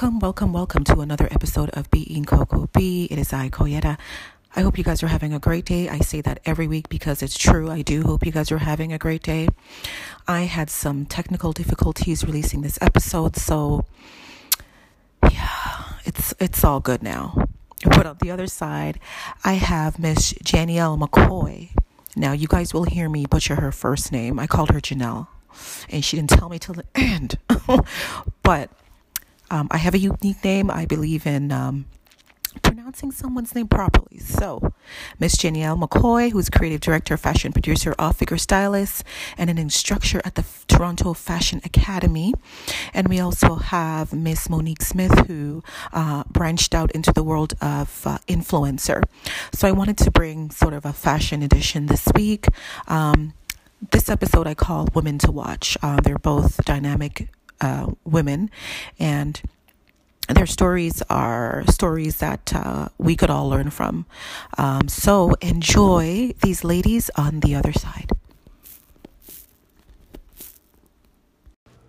Welcome, welcome, welcome to another episode of Being Coco B. It is I, Koyeta. I hope you guys are having a great day. I say that every week because it's true. I do hope you guys are having a great day. I had some technical difficulties releasing this episode, so yeah, it's it's all good now. But on the other side, I have Miss Janielle Mckoy. Now you guys will hear me butcher her first name. I called her Janelle, and she didn't tell me till the end. but um, I have a unique name. I believe in um, pronouncing someone's name properly. So, Miss Janielle Mckoy, who's creative director, fashion producer, off figure stylist, and an instructor at the Toronto Fashion Academy. And we also have Miss Monique Smith, who uh, branched out into the world of uh, influencer. So, I wanted to bring sort of a fashion edition this week. Um, this episode I call Women to Watch. Uh, they're both dynamic uh, women, and their stories are stories that uh, we could all learn from. Um, so enjoy these ladies on the other side.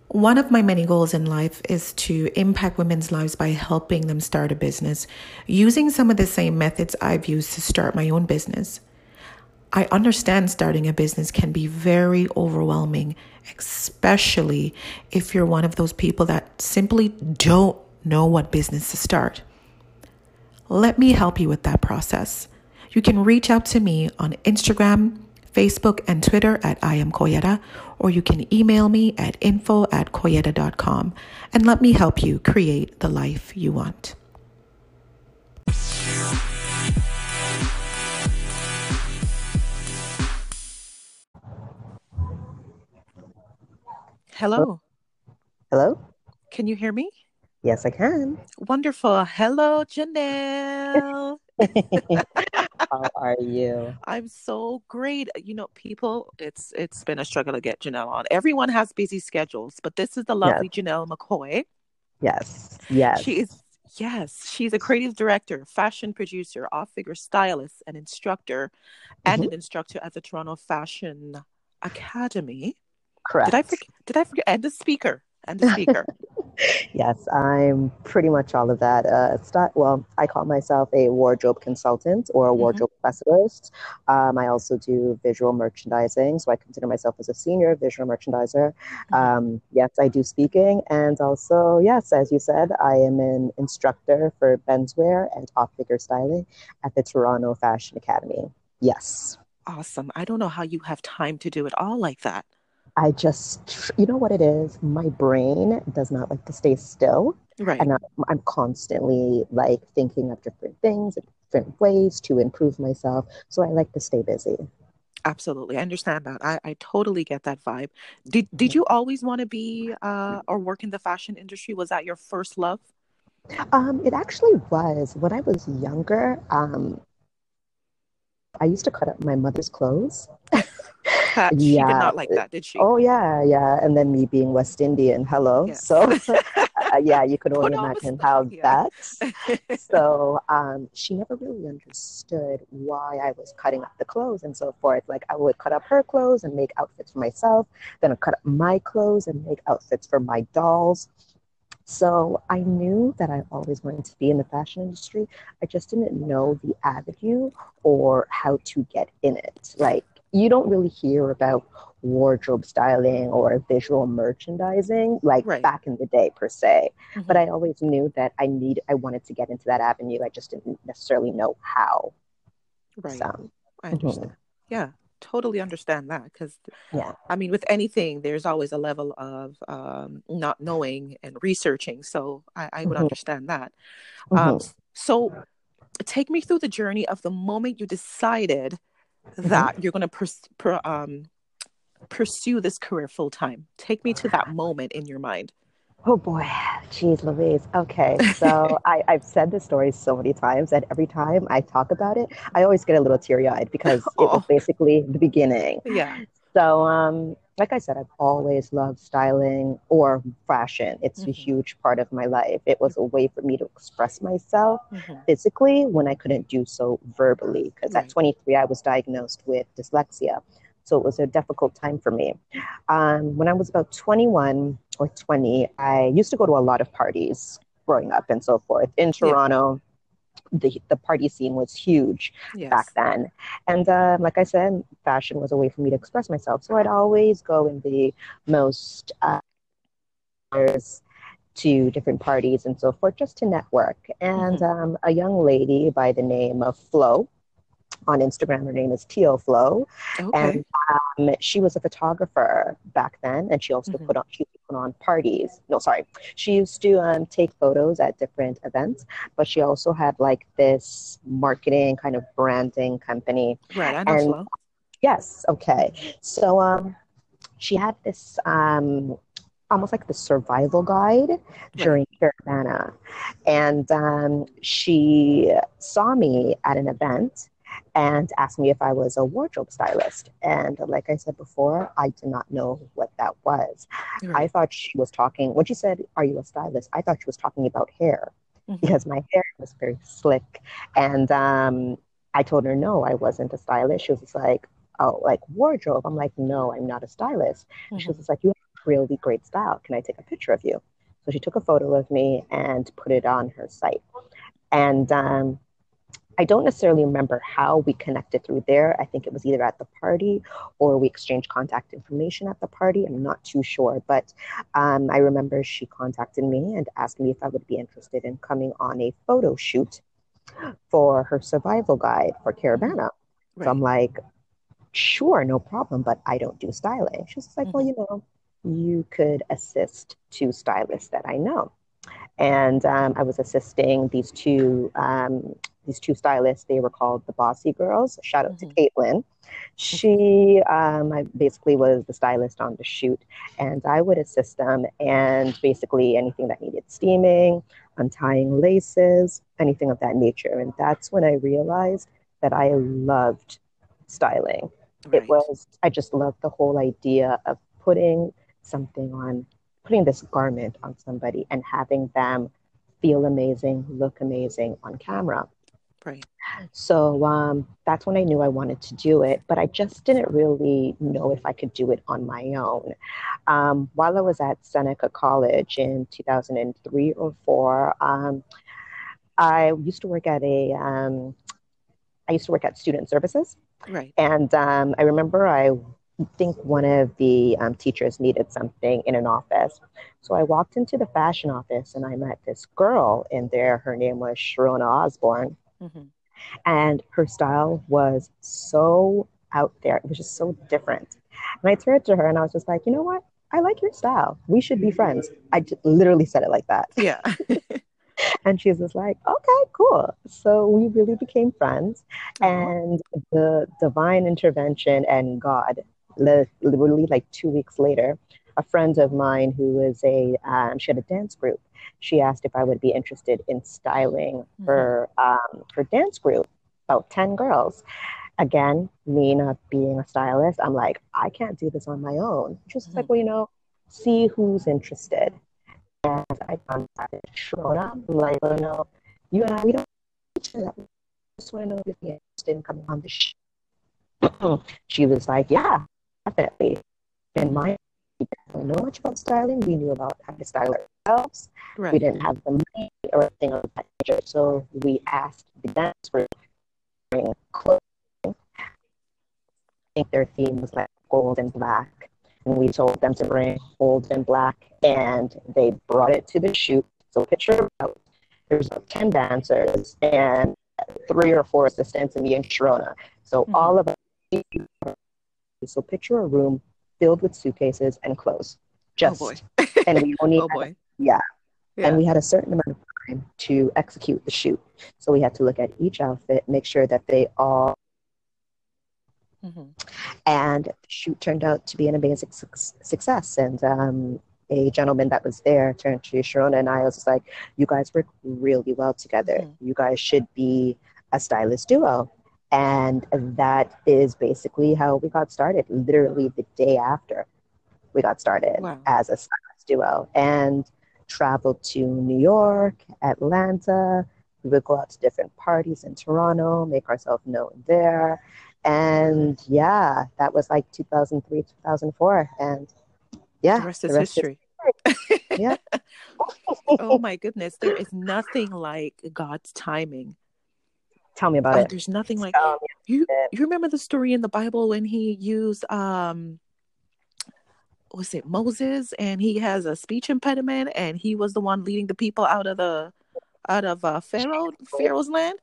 One of my many goals in life is to impact women's lives by helping them start a business using some of the same methods I've used to start my own business. I understand starting a business can be very overwhelming, especially if you're one of those people that simply don't know what business to start. Let me help you with that process. You can reach out to me on Instagram, Facebook, and Twitter at I am Koyeta, or you can email me at info at koyeta.com and let me help you create the life you want. Hello. Hello? Can you hear me? Yes, I can. Wonderful. Hello, Janelle. How are you? I'm so great. You know, people, it's it's been a struggle to get Janelle on. Everyone has busy schedules, but this is the lovely yes. Janelle Mckoy. Yes. Yes. She is yes, she's a creative director, fashion producer, off-figure stylist, and instructor, and mm-hmm. an instructor at the Toronto Fashion Academy. Correct. Did I forget? Did I forget? And the speaker. And the speaker. yes, I'm pretty much all of that. Uh, start, well, I call myself a wardrobe consultant or a mm-hmm. wardrobe mm-hmm. specialist. Um, I also do visual merchandising, so I consider myself as a senior visual merchandiser. Mm-hmm. Um, yes, I do speaking, and also, yes, as you said, I am an instructor for menswear and off figure styling at the Toronto Fashion Academy. Yes. Awesome. I don't know how you have time to do it all like that. I just, you know what it is? My brain does not like to stay still. Right. And I'm, I'm constantly like thinking of different things, different ways to improve myself. So I like to stay busy. Absolutely. I understand that. I, I totally get that vibe. Did, did you always want to be uh, or work in the fashion industry? Was that your first love? Um, it actually was. When I was younger, um, I used to cut up my mother's clothes. yeah. She did not like that, did she? Oh yeah, yeah. And then me being West Indian, hello. Yes. So uh, yeah, you can only imagine how yeah. that. so um, she never really understood why I was cutting up the clothes and so forth. Like I would cut up her clothes and make outfits for myself. Then I'd cut up my clothes and make outfits for my dolls. So I knew that I always wanted to be in the fashion industry. I just didn't know the avenue or how to get in it. Like you don't really hear about wardrobe styling or visual merchandising like right. back in the day per se mm-hmm. but i always knew that i need i wanted to get into that avenue i just didn't necessarily know how right so, i understand mm-hmm. yeah totally understand that because yeah i mean with anything there's always a level of um, not knowing and researching so i, I would mm-hmm. understand that um, mm-hmm. so take me through the journey of the moment you decided mm-hmm. that you're going to pers- per, um, pursue this career full time. Take me to that moment in your mind. Oh boy, jeez, Louise. Okay, so I, I've said this story so many times, and every time I talk about it, I always get a little teary eyed because it was basically the beginning. Yeah. So, um, like I said, I've always loved styling or fashion. It's mm-hmm. a huge part of my life. It was a way for me to express myself mm-hmm. physically when I couldn't do so verbally. Because right. at 23, I was diagnosed with dyslexia. So it was a difficult time for me. Um, when I was about 21 or 20, I used to go to a lot of parties growing up and so forth. In Toronto, yeah. The, the party scene was huge yes. back then. And uh, like I said, fashion was a way for me to express myself. So I'd always go in the most uh, to different parties and so forth just to network. And mm-hmm. um, a young lady by the name of Flo, on Instagram. Her name is Tio Flo, okay. and um, she was a photographer back then, and she also mm-hmm. put on she on parties. No, sorry, she used to um, take photos at different events, but she also had like this marketing kind of branding company. Right, I know and. Yes. Okay. So um, she had this um almost like the survival guide during Caribana. And um, she saw me at an event and asked me if I was a wardrobe stylist. And like I said before, I did not know what that was. Right. I thought she was talking, when she said, Are you a stylist? I thought she was talking about hair mm-hmm. because my hair was very slick. And um, I told her, No, I wasn't a stylist. She was just like, Oh, like wardrobe. I'm like, No, I'm not a stylist. Mm-hmm. She was just like, You have a really great style. Can I take a picture of you? So she took a photo of me and put it on her site. And um, I don't necessarily remember how we connected through there. I think it was either at the party or we exchanged contact information at the party. I'm not too sure, but um, I remember she contacted me and asked me if I would be interested in coming on a photo shoot for her survival guide for Caribana. Right. So I'm like, sure, no problem, but I don't do styling. She's like, mm-hmm. well, you know, you could assist two stylists that I know and um, I was assisting these two um, these two stylists. They were called the Bossy Girls. Shout out mm-hmm. to Caitlin. She um, I basically was the stylist on the shoot, and I would assist them and basically anything that needed steaming, untying laces, anything of that nature. And that's when I realized that I loved styling. Right. It was I just loved the whole idea of putting something on putting this garment on somebody and having them feel amazing, look amazing on camera. Right. So um, that's when I knew I wanted to do it, but I just didn't really know if I could do it on my own. Um, while I was at Seneca College in 2003 or four, um, I used to work at a, um, I used to work at Student Services. Right. And um, I remember I think one of the um, teachers needed something in an office. So I walked into the fashion office and I met this girl in there. Her name was Sharona Osborne. Mm-hmm. And her style was so out there. It was just so different. And I turned to her and I was just like, you know what? I like your style. We should be friends. I literally said it like that. Yeah. and she was just like, okay, cool. So we really became friends. And the divine intervention and God literally like two weeks later, a friend of mine who was a um, she had a dance group. She asked if I would be interested in styling mm-hmm. her um, her dance group, about ten girls. Again, me not being a stylist, I'm like, I can't do this on my own. Just mm-hmm. like, well, you know, see who's interested. And I contacted Sharona. I'm like, well, you know, you and I, we don't just want to know if you're interested in coming on the show. she was like, yeah, definitely. In my we didn't know much about styling. We knew about how to style ourselves. Right. We didn't have the money or anything of that nature. So we asked the dance for clothing. I think their theme was like gold and black. And we told them to bring gold and black and they brought it to the shoot. So picture about there's about 10 dancers and three or four assistants and me and Sharona. So mm-hmm. all of us so picture a room filled with suitcases and clothes. Just, oh boy. and we only, oh had, boy. Yeah. yeah. And we had a certain amount of time to execute the shoot. So we had to look at each outfit, make sure that they all Mm-hmm. And the shoot turned out to be an amazing su- success. And um, a gentleman that was there turned to Sharona and I was just like, You guys work really well together. Mm-hmm. You guys should be a stylist duo. And that is basically how we got started, literally the day after we got started wow. as a stylist duo. And traveled to New York, Atlanta. We would go out to different parties in Toronto, make ourselves known there. And yeah, that was like 2003, 2004. And yeah, the rest the rest history. Is history. Yeah. oh my goodness. There is nothing like God's timing. Tell me about Uh, it. there's nothing like you. You remember the story in the Bible when he used um, was it Moses, and he has a speech impediment, and he was the one leading the people out of the out of uh, Pharaoh Pharaoh's land.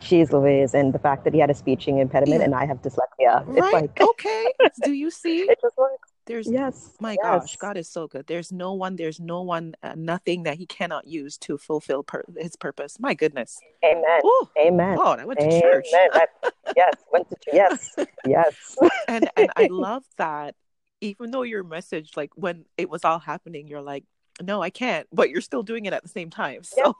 Jeez Louise. And the fact that he had a speeching impediment Yeah. and I have dyslexia. It's Right? like okay. Do you see? it just works. There's Yes. my yes. gosh, God is so good. There's no one. There's no one. Uh, nothing that He cannot use to fulfill per- His purpose. My goodness. Amen. Oh, Amen. Lord, I went to Amen. church. That- yes. Went to church. yes. Yes. and and I love that even though your message like when it was all happening you're like no I can't but you're still doing it at the same time so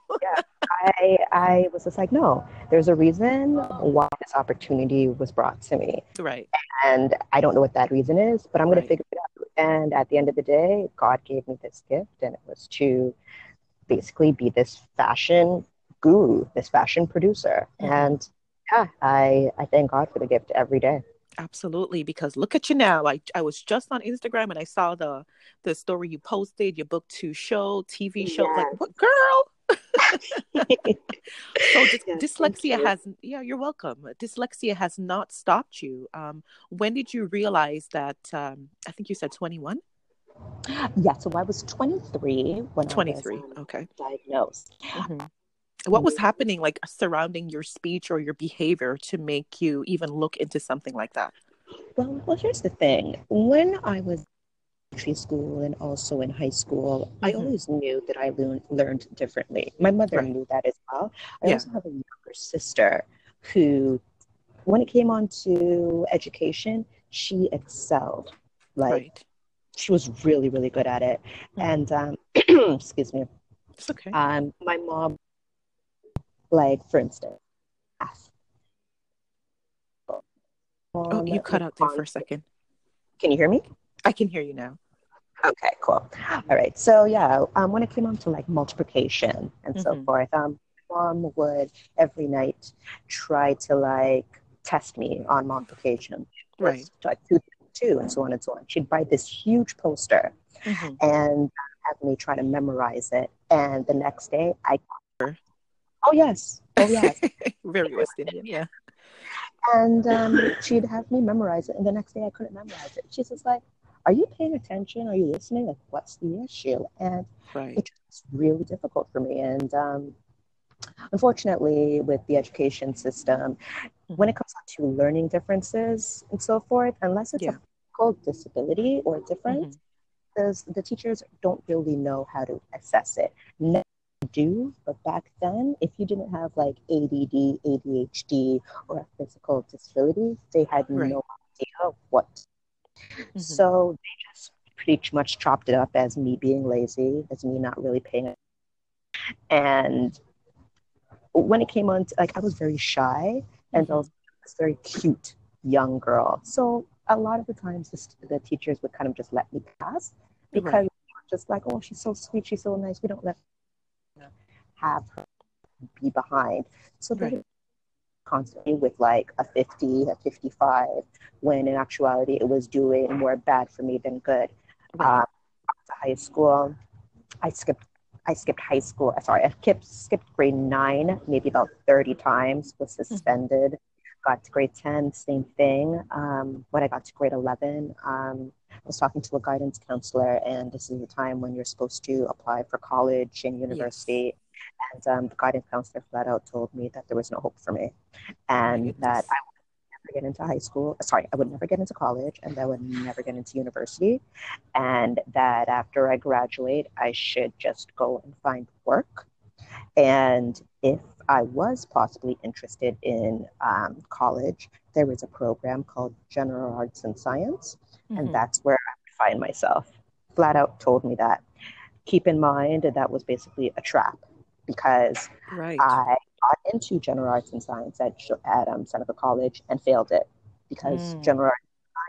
I I was just like, no, there's a reason why this opportunity was brought to me. right And I don't know what that reason is, but I'm going Right. to figure it out. And at the end of the day, God gave me this gift, and it was to basically be this fashion guru, this fashion producer. Mhm. And yeah, I, I thank God for the gift every day. absolutely because look at you now like I was just on Instagram and I saw the the story you posted your book to show TV show Yes. like what girl so dyslexia you. has yeah you're welcome dyslexia has not stopped you um when did you realize that um I think you said 21 Yeah, so I was 23 when 23 I was um, okay diagnosed. Mhm. What was happening, like surrounding your speech or your behavior, to make you even look into something like that? Well, well, here's the thing. When I was elementary school and also in high school, I Mhm. always knew that I learned, learned differently. My mother Right. knew that as well. I Yeah. also have a younger sister who, when it came on to education, she excelled. Like right. she was really, really good at it. Mhm. And um, excuse me, It's okay. um, my mom, like for instance, oh, you cut out there for a second. Can you hear me? I can hear you now. Okay, cool. All right. So yeah, um, when it came on to like multiplication and so Mhm. forth, um, mom would every night try to like test me on multiplication. Right. Like two, two, and so on and so on. She'd buy this huge poster Mhm. and have me try to memorize it. And the next day, I. Sure. Oh yes. Oh yes. Very West Indian. Yeah. and um, she'd have me memorize it, and the next day I couldn't memorize it. She's just like, "Are you paying attention? Are you listening? Like, what's the issue?" And Right. it was really difficult for me. And um, unfortunately, with the education system, when it comes to learning differences and so forth, unless it's Yeah. a physical disability or difference, those, the teachers don't really know how to assess it. Now they do, but back then, if you didn't have like ADD, ADHD, or a physical disability, they had Right. no idea what Mhm. so they just pretty much chopped it up as me being lazy, as me not really paying it. And when it came on, to, like I was very shy and Mhm. also this very cute young girl. So a lot of the times the, the teachers would kind of just let me pass because Right. just like, oh, she's so sweet, she's so nice. We don't let her have her be behind. So Right. were constantly with like a 50, a 55, when in actuality it was doing more bad for me than good. Um, high school, I skipped. I skipped high school. Sorry, I skipped, skipped grade nine, maybe about thirty times. Was suspended. Got to grade ten, same thing. Um, when I got to grade eleven, um, I was talking to a guidance counselor, and this is the time when you're supposed to apply for college and university. And um, the guidance counselor flat out told me that there was no hope for me, and goodness. that I would never get into high school. Sorry, I would never get into college, and that I would never get into university and that after I graduate, I should just go and find work. And if I was possibly interested in um, college, there was a program called General Arts and Science, Mhm. and that's where I would find myself. Flat out told me that. Keep in mind that was basically a trap because right. I got into general arts and science at, at um, Seneca College and failed it because Mm. general arts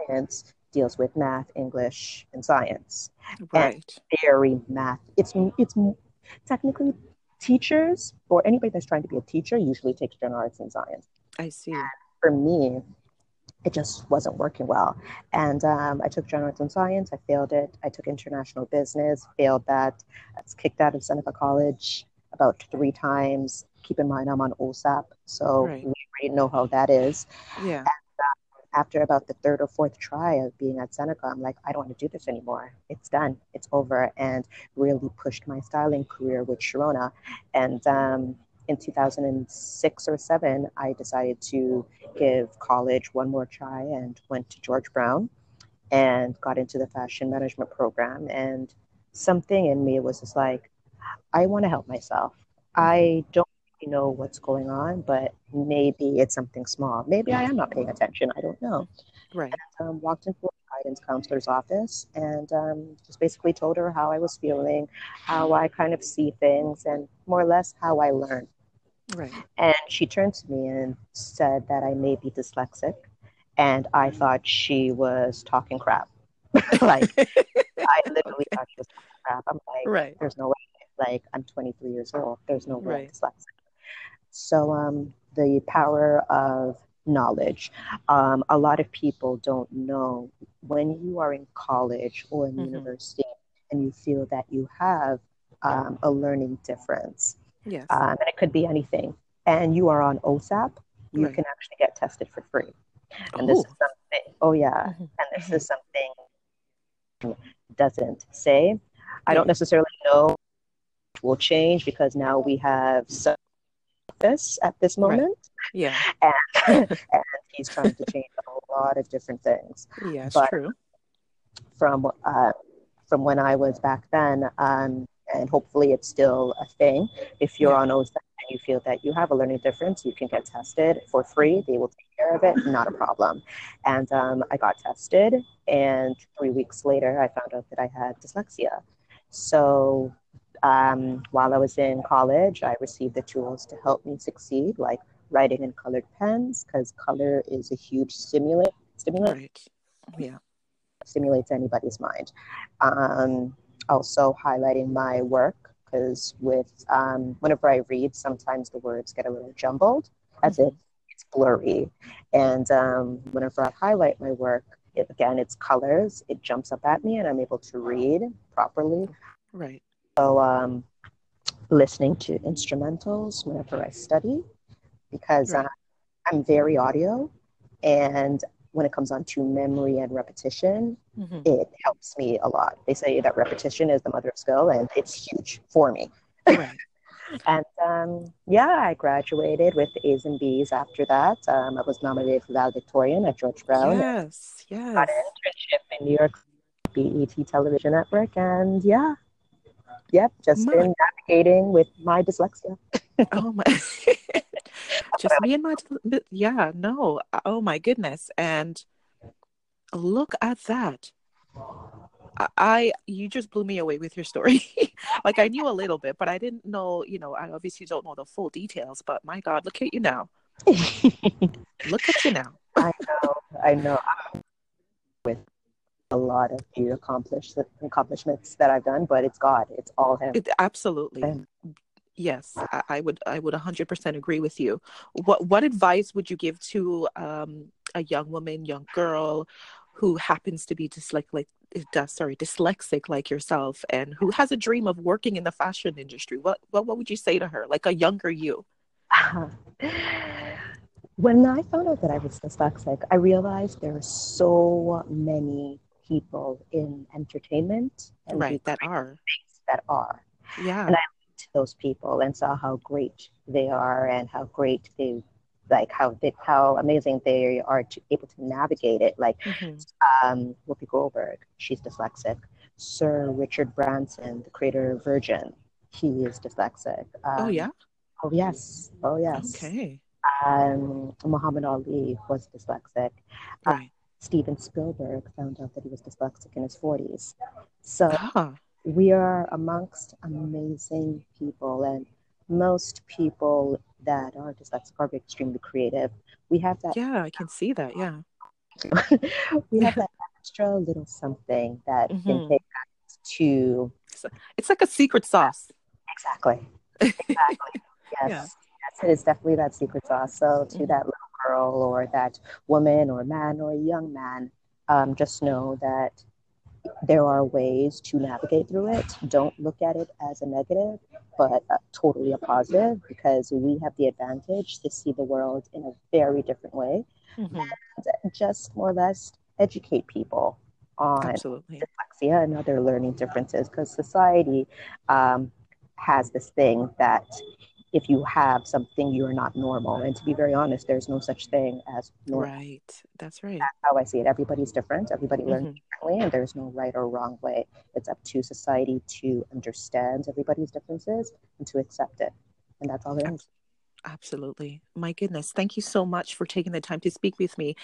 and science deals with math, English, and science. right. Very math. It's it's technically teachers or anybody that's trying to be a teacher usually takes general arts and science. I see. For me, it just wasn't working well. And um, I took general arts and science, I failed it. I took international business, failed that. I was kicked out of Seneca College about three times. Keep in mind, I'm on OSAP, so right. we already know how that is. Yeah. And, uh, after about the third or fourth try of being at Seneca, I'm like, I don't want to do this anymore. It's done. It's over. And really pushed my styling career with Sharona. And um, in 2006 or 7 i decided to give college one more try and went to george brown and got into the fashion management program and something in me was just like i want to help myself i don't really know what's going on but maybe it's something small maybe i am not paying attention i don't know right and, um, walked into a guidance counselor's office and um, just basically told her how i was feeling how i kind of see things and more or less how i learn Right. And she turned to me and said that I may be dyslexic. And I thought she was talking crap. like, I literally thought she was talking crap. I'm like, right. there's no way. Like, I'm 23 years old. There's no way right. Dyslexic. So, um, the power of knowledge. Um, a lot of people don't know when you are in college or in mm-hmm. university and you feel that you have um, a learning difference Yes. Um, and it could be anything. And you are on OSAP, you right. can actually get tested for free. And oh. this is something, oh yeah, mm-hmm. and this mm-hmm. is something doesn't say. I don't necessarily know will change because now we have this at this moment. Right. Yeah. And, and he's trying to change a lot of different things. Yeah, but true. From uh, from when I was back then, um, and hopefully it's still a thing. If you're yeah. on OSAP and you feel that you have a learning difference, you can get tested for free. They will take care of it, not a problem. And um, I got tested, and three weeks later, I found out that I had dyslexia. So um, while I was in college, I received the tools to help me succeed, like writing in colored pens, because color is a huge stimulant. Stimulant. Right. Yeah. Stimulates anybody's mind. Um, also highlighting my work because with um, whenever I read, sometimes the words get a little jumbled as mm-hmm. if it's blurry. And um, whenever I highlight my work, it, again, it's colors. It jumps up at me, and I'm able to read properly. Right. So, um, listening to instrumentals whenever I study, because right. uh, I'm very audio, and when it comes on to memory and repetition, mm-hmm. it helps me a lot. They say that repetition is the mother of skill, and it's huge for me. Right. and um, yeah, I graduated with A's and B's after that. Um, I was nominated for valedictorian at George Brown. Yes, yes. Got an internship in New York BET Television Network, and yeah, yep, just my. been navigating with my dyslexia. oh my just me and my yeah no uh, oh my goodness and look at that I you just blew me away with your story. like I knew a little bit, but I didn't know, you know, I obviously don't know the full details, but my God, look at you now. look at you now. I know, I know. With a lot of the accomplished accomplishments that I've done, but it's God. It's all him. It, absolutely. Yes, I, I would. I would 100% agree with you. What What advice would you give to um, a young woman, young girl, who happens to be dyslexic, uh, sorry, dyslexic like yourself, and who has a dream of working in the fashion industry? What What What would you say to her, like a younger you? When I found out that I was dyslexic, I realized there are so many people in entertainment and right that are that are yeah and i looked to those people and saw how great they are and how great they like how they, how amazing they are to able to navigate it. Like mm-hmm. um, Whoopi Goldberg, she's dyslexic. Sir Richard Branson, the creator of Virgin, he is dyslexic. Um, oh yeah. Oh yes. Oh yes. Okay. Um, Muhammad Ali was dyslexic. Uh, right. Steven Spielberg found out that he was dyslexic in his 40s. So ah we are amongst amazing people, and most people that are dyslexic are extremely creative. We have that. Yeah, I can see that. Yeah. we have that extra little something that mm-hmm. can take us to. It's like a secret sauce. Exactly. Exactly. yes. Yeah. Yes, it is definitely that secret sauce. So to mm-hmm. that little girl or that woman or man or young man, um, just know that there are ways to navigate through it. Don't look at it as a negative, but uh, totally a positive because we have the advantage to see the world in a very different way. Mm-hmm. And just more or less educate people on Absolutely. dyslexia and other learning differences because society um, has this thing that if you have something you're not normal. And to be very honest there's no such thing as normal. Right. That's right. That's how i see it. Everybody's different. Everybody mm-hmm. learns differently and there's no right or wrong way. It's up to society to understand everybody's differences and to accept it. And that's all it is. absolutely. My goodness. Thank you so much for taking the time to speak with me.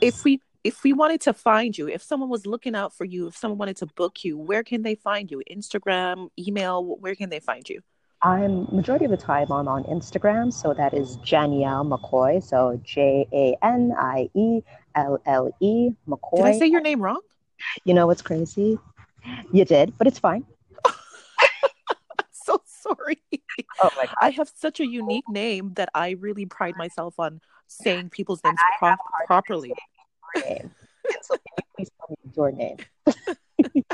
If we if we wanted to find you, if someone was looking out for you, if someone wanted to book you, where can they find you? Instagram, email, where can they find you? I'm majority of the time I'm on Instagram, so that is Janielle Mckoy. So J A N I E L L E Mckoy. Did I say your name wrong? You know what's crazy? You did, but it's fine. so sorry. Oh my God. I have such a unique name that I really pride myself on saying people's names pro- properly name. so please tell me your name.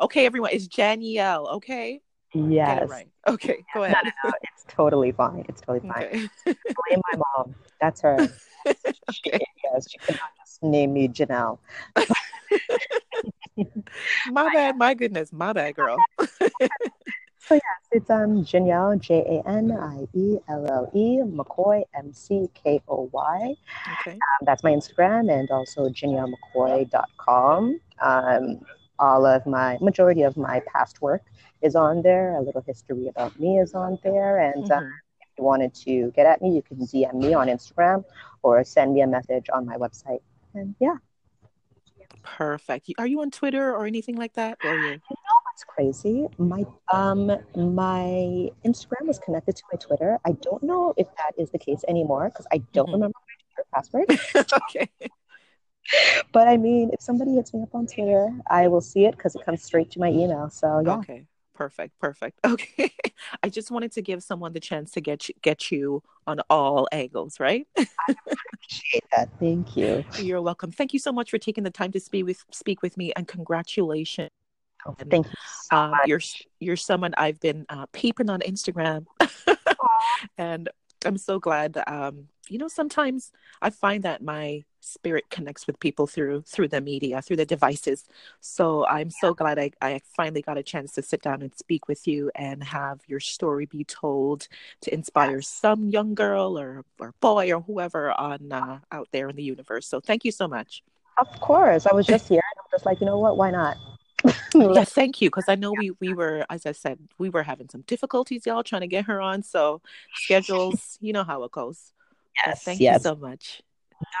okay, everyone, it's Janielle. Okay. Yes. Right. Okay, go ahead. No, no, no, it's totally fine. It's totally fine. Okay. Blame my mom. That's her. She, okay. yes, she cannot just name me Janelle. my bad. My goodness. My bad, girl. So yes, it's um Janelle J A N I E L L E Mckoy M C K O Y. Okay. Um, that's my Instagram and also JanielleMckoy.com. Um, all of my majority of my past work is on there. A little history about me is on there, and uh, mm-hmm. if you wanted to get at me, you can DM me on Instagram or send me a message on my website. And yeah. Perfect. Are you on Twitter or anything like that? Or you? you know what's crazy? My um my Instagram was connected to my Twitter. I don't know if that is the case anymore because I don't mm-hmm. remember my Twitter password. okay. But I mean, if somebody hits me up on Twitter, I will see it because it comes straight to my email. So yeah. Okay perfect perfect. Okay. I just wanted to give someone the chance to get you, get you on all angles right? I appreciate that. Thank you. You're welcome. Thank you so much for taking the time to speak with speak with me and congratulations. Oh, thank you so uh, you're you're someone i've been uh, peeping on instagram. And i'm so glad um you know sometimes i find that my spirit connects with people through through the media through the devices so i'm so glad I, I finally got a chance to sit down and speak with you and have your story be told to inspire some young girl or, or boy or whoever on uh, out there in the universe so thank you so much of course i was just here i'm just like you know what why not yeah, thank you. Because I know we we were, as I said, we were having some difficulties, y'all, trying to get her on. So schedules, you know how it goes. Yes, thank yes. you so much.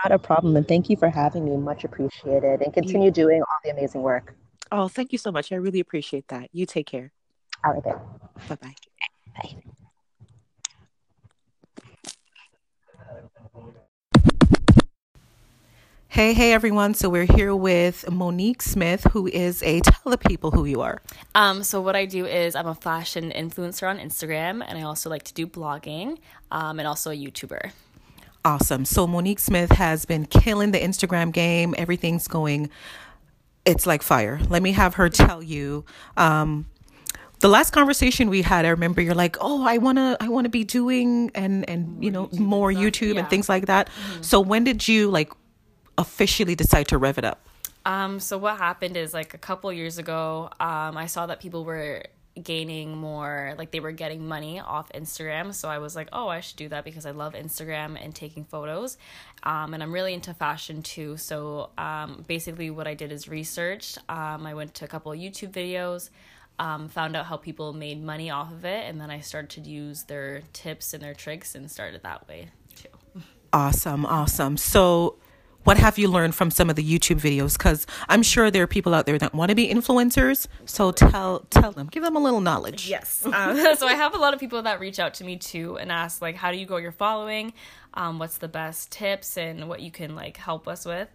Not a problem. And thank you for having me. Much appreciated. And continue doing all the amazing work. Oh, thank you so much. I really appreciate that. You take care. All right, then. Bye-bye. Bye. Hey, hey, everyone. So we're here with Monique Smith, who is a tell the people who you are. Um, so what I do is I'm a fashion influencer on Instagram, and I also like to do blogging, um, and also a YouTuber. Awesome. So Monique Smith has been killing the Instagram game. Everything's going, it's like fire. Let me have her tell you. Um, the last conversation we had, I remember you're like, "Oh, I wanna, I wanna be doing and and you know YouTube more YouTube yeah. and things like that." Mm-hmm. So when did you like officially decide to rev it up? Um, so what happened is like a couple years ago, um, I saw that people were gaining more like they were getting money off Instagram. So I was like oh I should do that because I love Instagram and taking photos. Um, and I'm really into fashion too. So um, basically what I did is research um, I went to a couple YouTube videos um, found out how people made money off of it. And then I started to use their tips and their tricks and started that way too. Awesome awesome. So what have you learned from some of the YouTube videos? Because I'm sure there are people out there that want to be influencers. So tell tell them, give them a little knowledge. Yes. Um, so I have a lot of people that reach out to me too and ask like, how do you grow your following? Um, what's the best tips and what you can like help us with?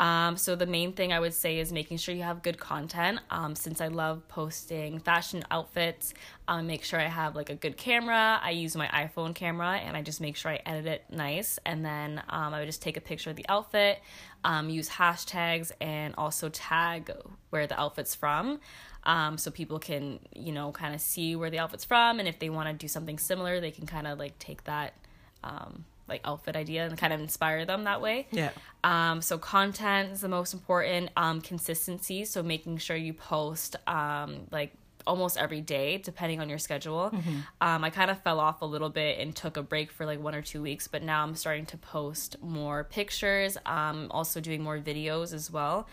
Um, so the main thing I would say is making sure you have good content. Um, since I love posting fashion outfits, um, make sure I have like a good camera. I use my iPhone camera and I just make sure I edit it nice. And then um, I would just take a picture of the outfit, um, use hashtags, and also tag where the outfit's from. Um, so people can, you know, kind of see where the outfit's from, and if they want to do something similar, they can kind of like take that um, like outfit idea and kind of inspire them that way. Yeah. Um, so content is the most important. Um, consistency. So making sure you post um like almost every day depending on your schedule mm-hmm. um, i kind of fell off a little bit and took a break for like one or two weeks but now i'm starting to post more pictures um, also doing more videos as well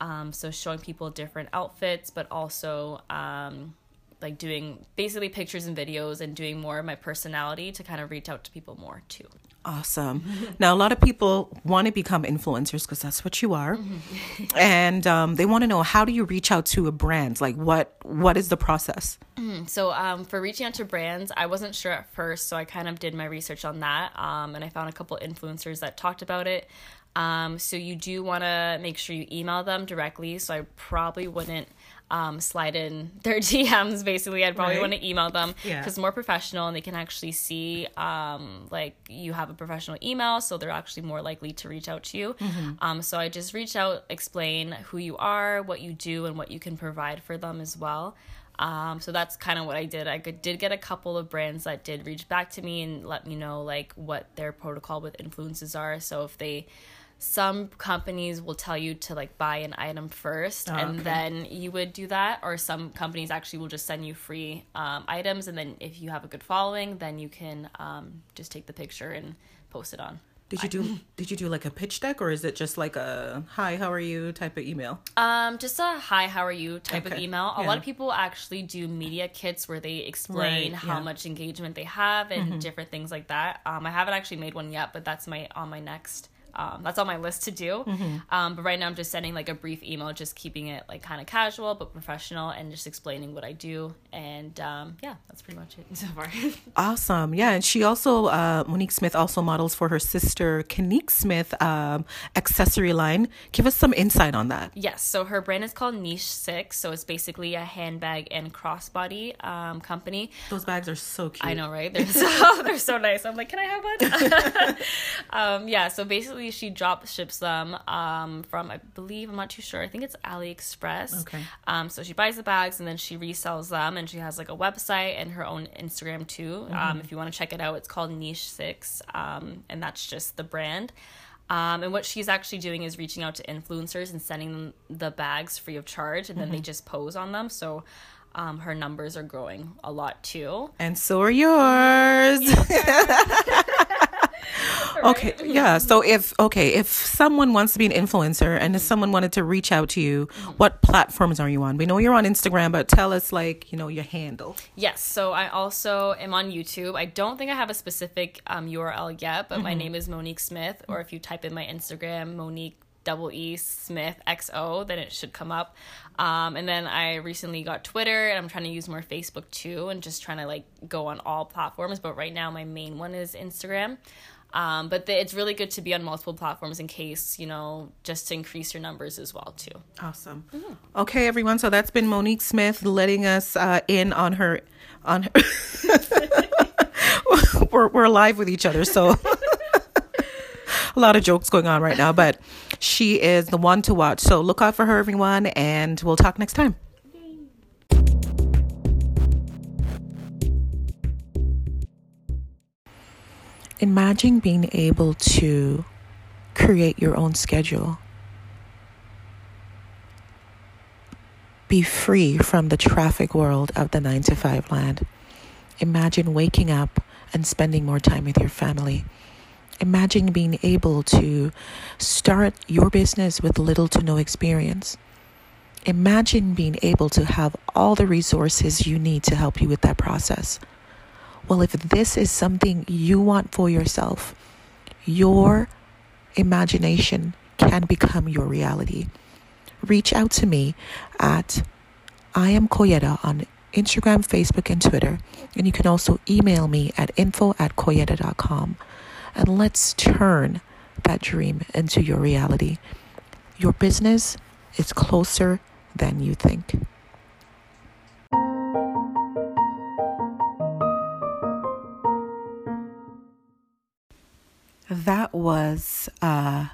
um, so showing people different outfits but also um, like doing basically pictures and videos and doing more of my personality to kind of reach out to people more too Awesome. now, a lot of people want to become influencers because that's what you are, mm-hmm. and um, they want to know how do you reach out to a brand? Like, what what is the process? Mm-hmm. So, um, for reaching out to brands, I wasn't sure at first, so I kind of did my research on that, um, and I found a couple influencers that talked about it. Um, so you do want to make sure you email them directly. So I probably wouldn't um, slide in their DMs. Basically, I'd probably right. want to email them because yeah. more professional and they can actually see um, like you have a professional email, so they're actually more likely to reach out to you. Mm-hmm. Um, so I just reach out, explain who you are, what you do, and what you can provide for them as well. Um, so that's kind of what I did. I did get a couple of brands that did reach back to me and let me know like what their protocol with influences are. So if they some companies will tell you to like buy an item first oh, and okay. then you would do that or some companies actually will just send you free um, items and then if you have a good following then you can um, just take the picture and post it on did you do did you do like a pitch deck or is it just like a hi how are you type of email um just a hi how are you type okay. of email a yeah. lot of people actually do media kits where they explain right, how yeah. much engagement they have and mm-hmm. different things like that um i haven't actually made one yet but that's my on my next um, that's on my list to do. Mm-hmm. Um, but right now I'm just sending like a brief email, just keeping it like kind of casual but professional, and just explaining what I do. And um, yeah, that's pretty much it so far. awesome, yeah. And she also uh, Monique Smith also models for her sister Kanique Smith um, accessory line. Give us some insight on that. Yes, so her brand is called Niche Six. So it's basically a handbag and crossbody um, company. Those bags are so cute. I know, right? They're so they're so nice. I'm like, can I have one? Um, yeah. So basically she drop ships them um, from I believe I'm not too sure. I think it's AliExpress. Okay. Um, so she buys the bags and then she resells them, and she has like a website and her own Instagram too. Mm-hmm. Um, if you want to check it out, it's called Niche Six, um, and that's just the brand. Um, and what she's actually doing is reaching out to influencers and sending them the bags free of charge, and then mm-hmm. they just pose on them. So um, her numbers are growing a lot too. And so are yours. okay yeah so if okay if someone wants to be an influencer and if someone wanted to reach out to you what platforms are you on we know you're on instagram but tell us like you know your handle yes so i also am on youtube i don't think i have a specific um, url yet but mm-hmm. my name is monique smith or if you type in my instagram monique double E Smith XO, then it should come up. Um, and then I recently got Twitter and I'm trying to use more Facebook too and just trying to like go on all platforms. But right now, my main one is Instagram. Um, but the, it's really good to be on multiple platforms in case, you know, just to increase your numbers as well, too. Awesome. Mm-hmm. Okay, everyone. So that's been Monique Smith letting us uh, in on her. on her. we're, we're live with each other, so a lot of jokes going on right now, but she is the one to watch. So look out for her, everyone, and we'll talk next time. Imagine being able to create your own schedule. Be free from the traffic world of the nine to five land. Imagine waking up and spending more time with your family. Imagine being able to start your business with little to no experience. Imagine being able to have all the resources you need to help you with that process. Well, if this is something you want for yourself, your imagination can become your reality. Reach out to me at I am Koyeda on Instagram, Facebook, and Twitter. And you can also email me at info at koyeda.com. And let's turn that dream into your reality. Your business is closer than you think. That was uh,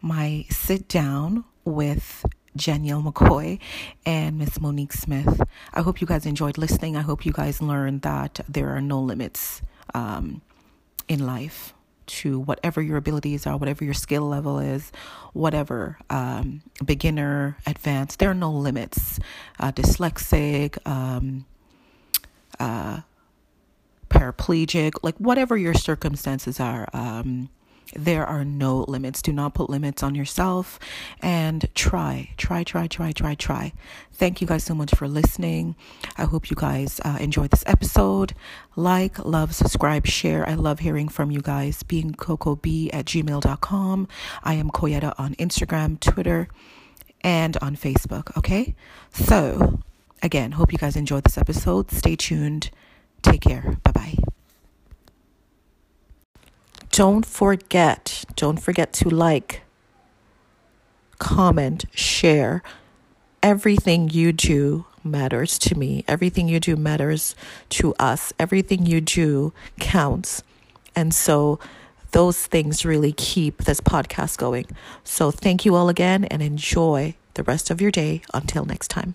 my sit down with Janielle Mckoy and Miss Monique Smith. I hope you guys enjoyed listening. I hope you guys learned that there are no limits um, in life to whatever your abilities are, whatever your skill level is, whatever um, beginner, advanced. There are no limits. Uh, dyslexic, um, uh, paraplegic, like whatever your circumstances are. Um, there are no limits. Do not put limits on yourself and try, try, try, try, try, try. Thank you guys so much for listening. I hope you guys uh, enjoyed this episode. Like, love, subscribe, share. I love hearing from you guys. Being Coco B at gmail.com. I am Koyetta on Instagram, Twitter, and on Facebook. Okay. So, again, hope you guys enjoyed this episode. Stay tuned. Take care. Bye bye don't forget, don't forget to like, comment, share. Everything you do matters to me. Everything you do matters to us. Everything you do counts. And so those things really keep this podcast going. So thank you all again and enjoy the rest of your day. Until next time.